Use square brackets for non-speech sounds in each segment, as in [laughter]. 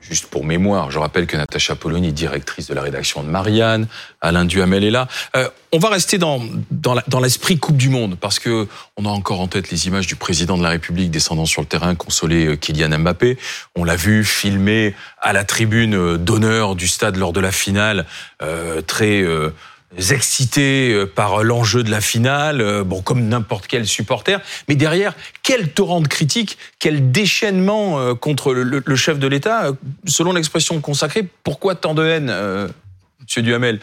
Juste pour mémoire, je rappelle que Natacha Polony directrice de la rédaction de Marianne, Alain Duhamel est là. Euh, on va rester dans, dans l'esprit Coupe du Monde, parce que on a encore en tête les images du président de la République descendant sur le terrain, consoler euh, Kylian Mbappé. On l'a vu filmer à la tribune euh, d'honneur du stade lors de la finale, très... excités euh, par l'enjeu de la finale, euh, bon comme n'importe quel supporter, mais derrière quel torrent de critiques, quel déchaînement euh, contre le, chef de l'État, selon l'expression consacrée. Pourquoi tant de haine, Monsieur Duhamel?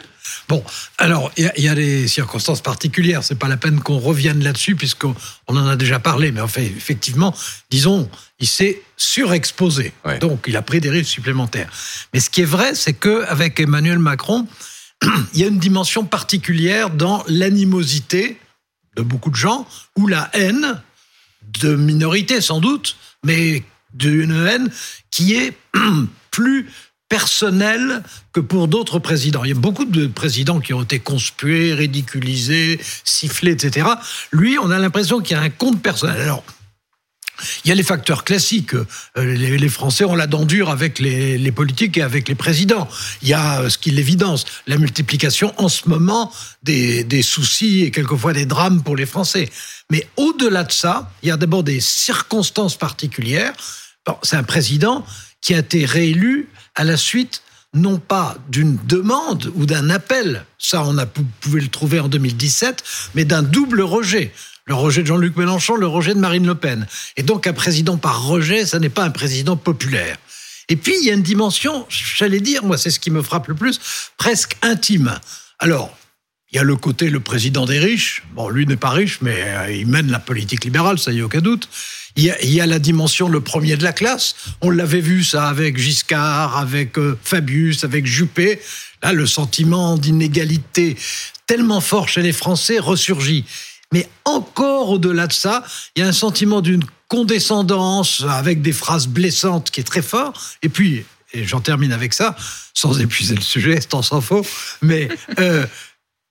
Bon, alors il y, a des circonstances particulières. C'est pas la peine qu'on revienne là-dessus puisqu'on en a déjà parlé. Mais en fait, effectivement, disons, il s'est surexposé, donc il a pris des risques supplémentaires. Mais ce qui est vrai, c'est que avec Emmanuel Macron, [clears throat] il y a une dimension particulière dans l'animosité de beaucoup de gens ou la haine de minorités sans doute, mais d'une haine qui est [clears throat] plus personnelle que pour d'autres présidents. Il y a beaucoup de présidents qui ont été conspués, ridiculisés, sifflés, etc. Lui, on a l'impression qu'il y a un compte personnel. Alors, il y a les facteurs classiques. Euh, les, Français ont la dent dure avec les, politiques et avec les présidents. Il y a euh, ce qui l'évidence, la multiplication en ce moment des soucis et quelquefois des drames pour les Français. Mais au-delà de ça, il y a d'abord des circonstances particulières. C'est un président qui a été réélu à la suite non pas d'une demande ou d'un appel, ça on a pouvait le trouver en 2017, mais d'un double rejet le rejet de Jean-Luc Mélenchon, le rejet de Marine Le Pen. Et donc un président par rejet, ça n'est pas un président populaire. Et puis il y a une dimension, j'allais dire, moi c'est ce qui me frappe le plus, presque intime. Alors, il y a le côté le président des riches. Bon, lui n'est pas riche, mais euh, il mène la politique libérale, ça y a aucun doute. Il y, a, la dimension le premier de la classe. On l'avait vu ça avec Giscard, avec euh, Fabius, avec Juppé. Là, le sentiment d'inégalité tellement fort chez les Français ressurgit. Mais encore au-delà de ça, il y a un sentiment d'une condescendance avec des phrases blessantes qui est très fort. Et puis, et j'en termine avec ça, sans épuiser le sujet, tant s'en faut, mais euh,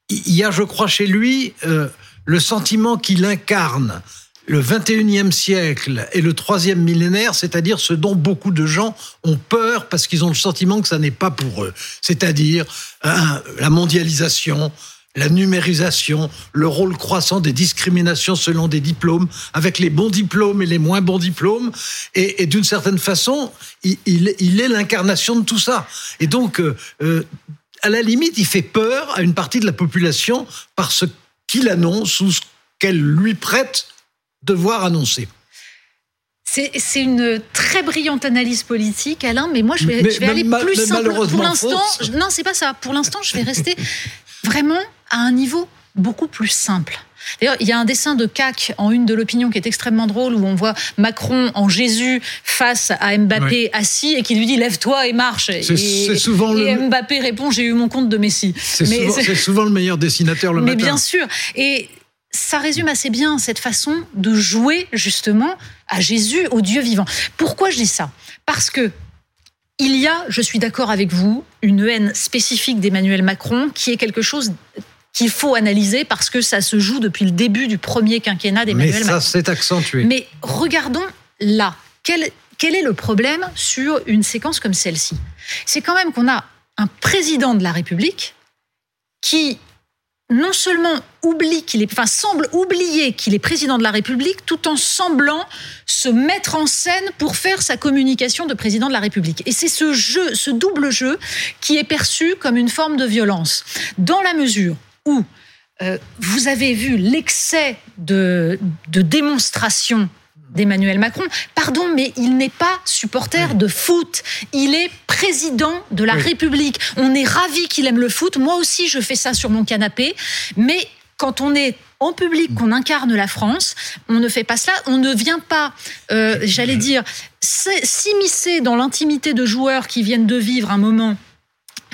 il y a, je crois, chez lui euh, le sentiment qu'il incarne le 21e siècle et le troisième millénaire, c'est-à-dire ce dont beaucoup de gens ont peur parce qu'ils ont le sentiment que ça n'est pas pour eux. C'est-à-dire la mondialisation, la numérisation, le rôle croissant des discriminations selon des diplômes, avec les bons diplômes et les moins bons diplômes. Et, d'une certaine façon, il, est l'incarnation de tout ça. Et donc, euh, euh, à la limite, il fait peur à une partie de la population par ce qu'il annonce ou ce qu'elle lui prête devoir annoncer. C'est une très brillante analyse politique, Alain, mais moi je vais, je vais aller plus simple. Pour l'instant, non, c'est pas ça. Pour l'instant, je vais rester [laughs] vraiment à un niveau beaucoup plus simple. D'ailleurs, il y a un dessin de CAC en une de l'opinion qui est extrêmement drôle où on voit Macron en Jésus face à Mbappé assis et qui lui dit lève-toi et marche. C'est souvent et Mbappé répond j'ai eu mon compte de Messi. C'est souvent, souvent, le meilleur dessinateur le Mais matin. bien sûr. Et ça résume assez bien cette façon de jouer justement à Jésus, au Dieu vivant. Pourquoi je dis ça? Parce que il y a, je suis d'accord avec vous, une haine spécifique d'Emmanuel Macron qui est quelque chose qu'il faut analyser parce que ça se joue depuis le début du premier quinquennat d'Emmanuel Macron. Mais ça s'est accentué. Mais regardons là. Quel, quel est le problème sur une séquence comme celle-ci? C'est quand même qu'on a un président de la République qui non seulement oublie qu'il est, enfin semble oublier qu'il est président de la République, tout en semblant se mettre en scène pour faire sa communication de président de la République. Et c'est ce jeu, ce double jeu, qui est perçu comme une forme de violence, dans la mesure où euh, vous avez vu l'excès de, de démonstration d'Emmanuel Macron. Pardon, mais il n'est pas supporter de foot. Il est président de la République. On est ravi qu'il aime le foot. Moi aussi, je fais ça sur mon canapé. Mais quand on est en public, qu'on incarne la France, on ne fait pas cela. On ne vient pas, euh, j'allais dire, s'immiscer dans l'intimité de joueurs qui viennent de vivre un moment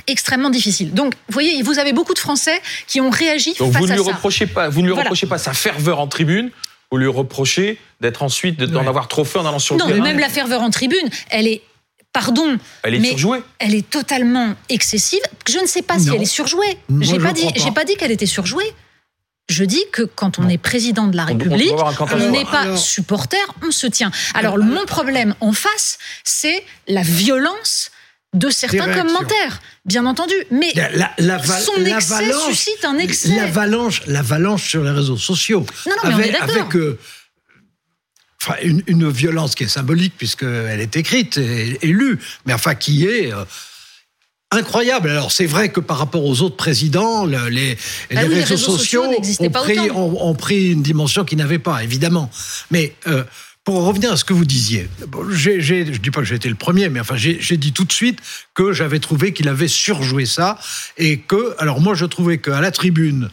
extrêmement difficile. Donc, vous voyez, vous avez beaucoup de Français qui ont réagi Donc face vous ne à lui ça. reprochez pas, vous ne lui reprochez pas sa ferveur en tribune. Vous lui reprochez d'être ensuite d'en avoir trop fait en allant sur non, le terrain. même la ferveur en tribune, elle est pardon, Elle est mais surjouée. elle est totalement excessive. Je ne sais pas si Non. elle est surjouée. Moi, J'ai je pas dit, crois pas. j'ai pas dit qu'elle était surjouée. Je dis que quand on est président de la République, on n'est pas supporter, on se tient. Alors, mon problème en face, c'est la violence de certains commentaires, bien entendu. Mais la, son excès suscite un excès. L'avalanche, l'avalanche sur les réseaux sociaux. Non, non, mais avec, avec euh, enfin, une, violence qui est symbolique puisqu'elle est écrite et, lue, mais enfin qui est euh, incroyable. Alors c'est vrai que par rapport aux autres présidents, les, les, bah réseaux, sociaux, ont, pris, ont, pris, une dimension qu'ils n'avaient pas, évidemment. Mais euh, pour revenir à ce que vous disiez, je ne dis pas que j'ai été le premier, mais enfin j'ai dit tout de suite que j'avais trouvé qu'il avait surjoué ça et que, alors moi je trouvais qu'à la tribune,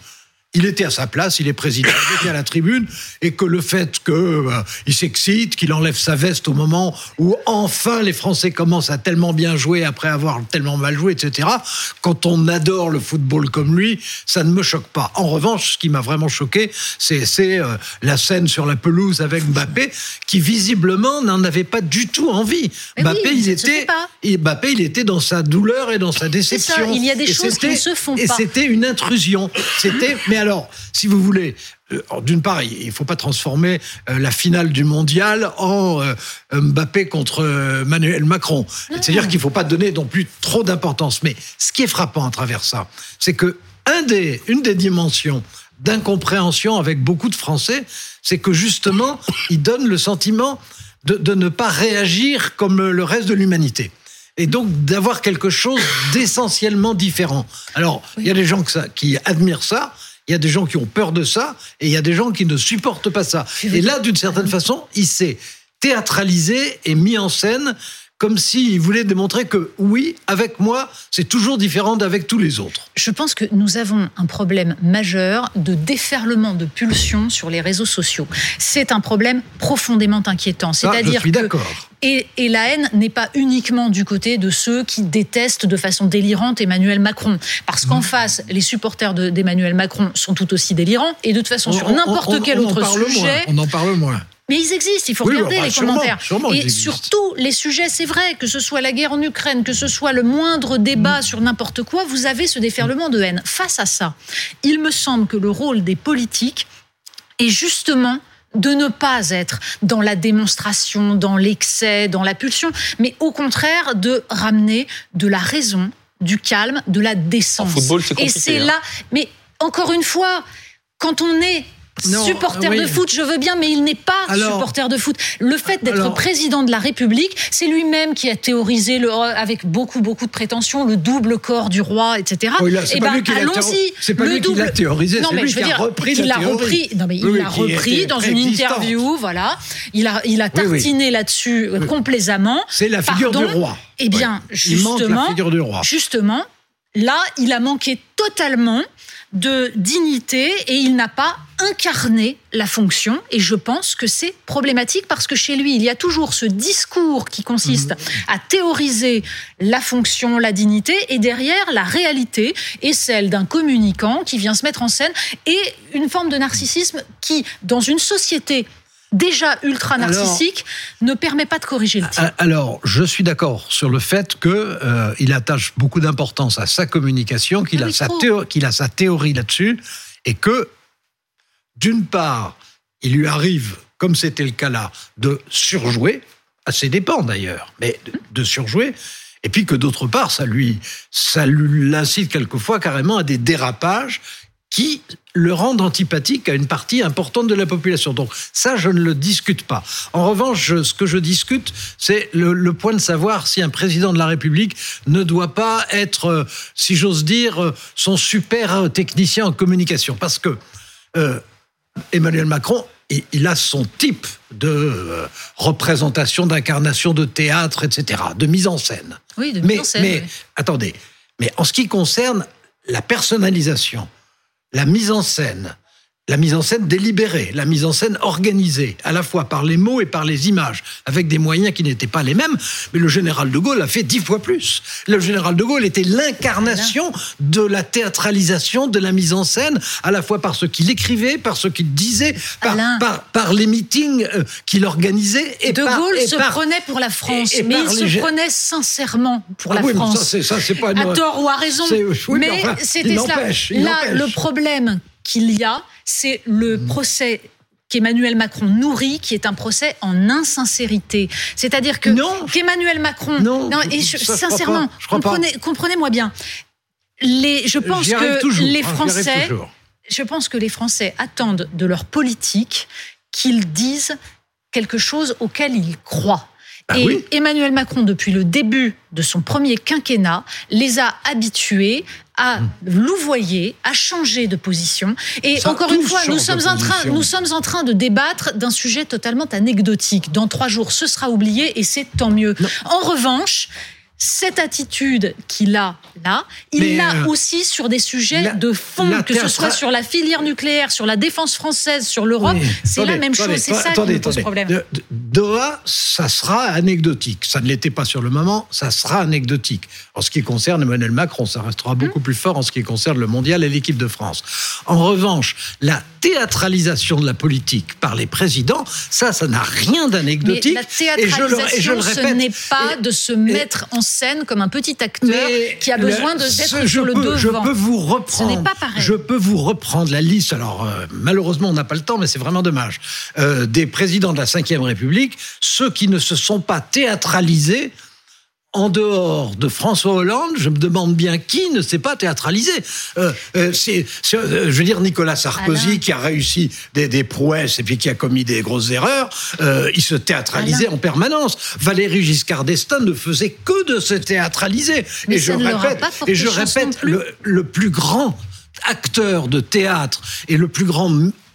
il était à sa place, il est président, il était à la tribune, et que le fait qu'il euh, s'excite, qu'il enlève sa veste au moment où enfin les Français commencent à tellement bien jouer après avoir tellement mal joué, etc. Quand on adore le football comme lui, ça ne me choque pas. En revanche, ce qui m'a vraiment choqué, c'est euh, la scène sur la pelouse avec Mbappé, qui visiblement n'en avait pas du tout envie. Mbappé, il était, Mbappé, il était dans sa douleur et dans sa déception. il y a des choses qui ne se font pas. Et c'était une intrusion. C'était, mais alors, si vous voulez, euh, d'une part, il ne faut pas transformer euh, la finale du mondial en euh, Mbappé contre Manuel Macron. C'est-à-dire qu'il ne faut pas donner non plus trop d'importance. Mais ce qui est frappant à travers ça, c'est que un des, une des dimensions d'incompréhension avec beaucoup de Français, c'est que justement, il donne le sentiment de, de ne pas réagir comme le reste de l'humanité et donc d'avoir quelque chose d'essentiellement différent. Alors, il y a des gens qui admirent ça, il y a des gens qui ont peur de ça et il y a des gens qui ne supportent pas ça. Et là, d'une certaine façon, il s'est théâtralisé et mis en scène comme s'il voulait démontrer que oui, avec moi, c'est toujours différent d'avec tous les autres. Je pense que nous avons un problème majeur de déferlement de pulsions sur les réseaux sociaux. C'est un problème profondément inquiétant. C'est-à-dire que et, et, la haine n'est pas uniquement du côté de ceux qui détestent de façon délirante Emmanuel Macron. Parce qu'en mmh. face, les supporters d'Emmanuel Macron sont tout aussi délirants. Et de toute façon, sur n'importe quel autre sujet. on en parle moins. Mais ils existent, il faut regarder bah, les commentaires. et surtout, les sujets, c'est vrai, que ce soit la guerre en Ukraine, que ce soit le moindre débat mm. sur n'importe quoi, vous avez ce déferlement de haine. Face à ça, il me semble que le rôle des politiques est justement de ne pas être dans la démonstration, dans l'excès, dans la pulsion, mais au contraire de ramener de la raison, du calme, de la décence. En football, c'est Et c'est là, mais encore une fois, quand on est supporter de foot, je veux bien, mais il n'est pas supporter de foot. Le fait d'être président de la République, c'est lui-même qui a théorisé le, avec beaucoup beaucoup de prétentions le double corps du roi, etc. Oh, c'est pas, eh allons-y. C'est pas lui qui l'a théorisé, c'est lui qui a repris la repris. Non mais il l'a repris dans une interview, voilà. Il a il a tartiné là-dessus euh, complaisamment. C'est la figure du roi. Eh bien, justement, justement, là, il a manqué totalement de dignité et il n'a pas incarné la fonction. Et je pense que c'est problématique parce que chez lui, il y a toujours ce discours qui consiste à théoriser la fonction, la dignité, et derrière, la réalité est celle d'un communicant qui vient se mettre en scène et une forme de narcissisme qui, dans une société déjà ultra narcissique ne permet pas de corriger le tir. Alors, je suis d'accord sur le fait qu'il euh, attache beaucoup d'importance à sa communication, qu'il a, sa qu'il a sa théorie là-dessus, et que, d'une part, il lui arrive, comme c'était le cas là, de surjouer, à ses dépens d'ailleurs, mais de, surjouer, et puis que d'autre part, ça lui, ça l'incite quelquefois carrément à des dérapages qui le rendent antipathique à une partie importante de la population. Donc ça, je ne le discute pas. En revanche, ce que je discute, c'est le, point de savoir si un président de la République ne doit pas être, euh, si j'ose dire, euh, son super technicien en communication. Parce que euh, Emmanuel Macron, il, a son type de représentation, d'incarnation de théâtre, etc., de mise en scène. Oui, de mise en scène. Mais attendez, mais en ce qui concerne la personnalisation, la mise en scène, la mise en scène délibérée, la mise en scène organisée, à la fois par les mots et par les images, avec des moyens qui n'étaient pas les mêmes. Mais le général de Gaulle a fait dix fois plus. Le général de Gaulle était l'incarnation de la théâtralisation, de la mise en scène, à la fois par ce qu'il écrivait, par ce qu'il disait, par, les meetings euh, qu'il organisait. Et de Gaulle se prenait pour la France, mais il se prenait sincèrement pour ah la France. ça, ça, pas à tort ou à raison. mais c'était cela. Là, le problème qu'il y a, c'est le mmh. procès qu'Emmanuel Macron nourrit, qui est un procès en insincérité. C'est-à-dire que qu'Emmanuel Macron, non, et sincèrement, comprenez-moi bien. Les, je pense que les Français, je pense que les Français attendent de leur politique qu'ils disent quelque chose auquel ils croient. Bah et Emmanuel Macron, depuis le début de son premier quinquennat, les a habitués à hmm. louvoyer, à changer de position. Et encore une fois, nous sommes, en train, nous sommes en train de débattre d'un sujet totalement anecdotique. Dans trois jours, ce sera oublié et c'est tant mieux. En revanche, cette attitude qu'il a là, il l'a euh, aussi sur des sujets de fond, que ce soit sur la filière nucléaire, sur la défense française, sur l'Europe, c'est la même chose. C'est ça qui nous pose problème. Doha, ça sera anecdotique. Ça ne l'était pas sur le moment, ça sera anecdotique. En ce qui concerne Emmanuel Macron, ça restera beaucoup hum. plus fort en ce qui concerne le mondial et l'équipe de France. En revanche, la théâtralisation de la politique par les présidents, ça, ça n'a rien d'anecdotique. La théâtralisation, et je le, répète, ce n'est pas de se mettre en scène comme un petit acteur qui a besoin d'être sur le devant. Je peux vous reprendre. Ce n'est pas pareil. Je peux vous reprendre la liste. Alors euh, malheureusement, on n'a pas le temps, mais c'est vraiment dommage. Euh, des présidents de la Ve République, ceux qui ne se sont pas théâtralisés en dehors de François Hollande, je me demande bien qui ne s'est pas théâtralisé. Euh, euh, c'est, euh, je veux dire, Nicolas Sarkozy, qui a réussi des, prouesses et puis qui a commis des grosses erreurs, il se théâtralisait en permanence. Valéry Giscard d'Estaing ne faisait que de se théâtraliser. et je répète, et je répète, le, le plus grand acteur de théâtre et le plus grand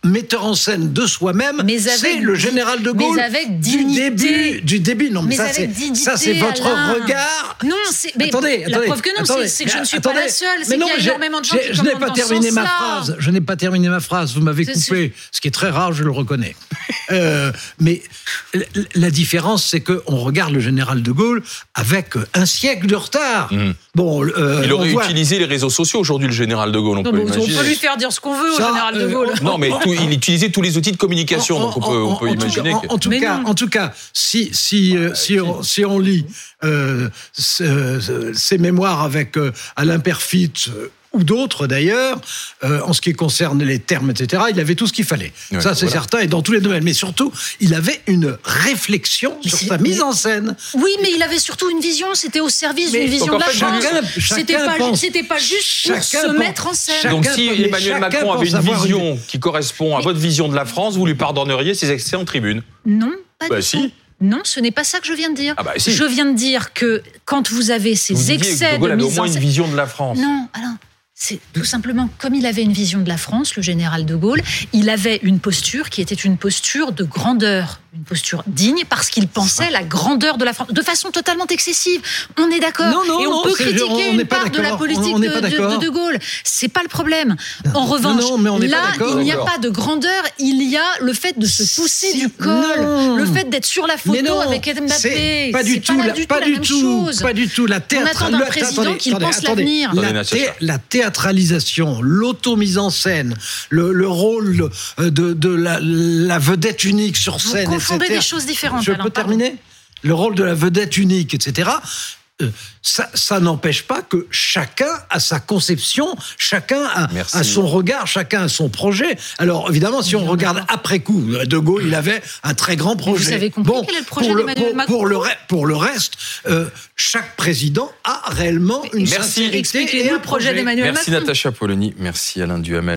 metteur en scène de soi-même, c'est le général de Gaulle avec du début, du début. Non, mais, ça c'est ça c'est votre regard. Non, c'est attendez, la preuve que non, c'est que je ne suis pas la seule. C'est qu'il y a énormément de gens qui Je n'ai pas terminé ma phrase. Je n'ai pas terminé ma phrase. Vous m'avez coupé, ce qui est très rare, je le reconnais. Euh, mais la différence, c'est qu'on regarde le général de Gaulle avec un siècle de retard. Mmh. Bon, euh, il aurait utilisé les réseaux sociaux aujourd'hui, le général de Gaulle. On, peut, on peut lui faire dire ce qu'on veut au général de euh, Gaulle. non, mais il utilisait tous les outils de communication, donc on peut, imaginer. En, tout cas, en, tout cas, si si euh, si, on, si on lit euh, ces mémoires avec Alain Perfit ou d'autres d'ailleurs, euh, en ce qui concerne les termes, etc. Il avait tout ce qu'il fallait. ça, c'est certain, et dans tous les domaines. Mais surtout, il avait une réflexion sur sa mise en scène. Oui, mais il avait surtout une vision. C'était au service d'une vision de la France. C'était pas, pas, juste pour se mettre en scène. Donc, si Emmanuel Macron avait une vision qui correspond à votre vision de la France, vous lui pardonneriez ses excès en tribune? Non, pas bah, du si. Non, ce n'est pas ça que je viens de dire. Ah bah, si. Je viens de dire que quand vous avez ces excès de, mise en scène, une vision de la France. Non, alors c'est tout simplement comme il avait une vision de la France, le général de Gaulle, il avait une posture qui était une posture de grandeur, une posture digne parce qu'il pensait la grandeur de la France de façon totalement excessive. On est d'accord. Et on peut critiquer une part de la politique de, de, de, Gaulle. C'est pas le problème. En revanche, là, il n'y a pas de grandeur. Il y a le fait de se pousser du col, le fait d'être sur la photo avec Mbappé. Pas du tout, pas du tout, pas du tout. La théâtre. On attend d'un président qui pense l'avenir. La théâtralisation, l'auto-mise en scène, le, rôle de, la, vedette unique sur scène, Vous etc. des choses différentes. Je peux terminer? Le rôle de la vedette unique, etc. Euh, ça, n'empêche pas que chacun a sa conception, chacun a, son regard, chacun a son projet. Alors évidemment, si on regarde après coup, De Gaulle, il avait un très grand projet. vous avez compris quel est le projet d'Emmanuel Macron pour le, pour le reste, euh, chaque président a réellement une Merci. sincérité et un projet, d'Emmanuel Macron. Merci Natacha Polony, merci Alain Duhamel.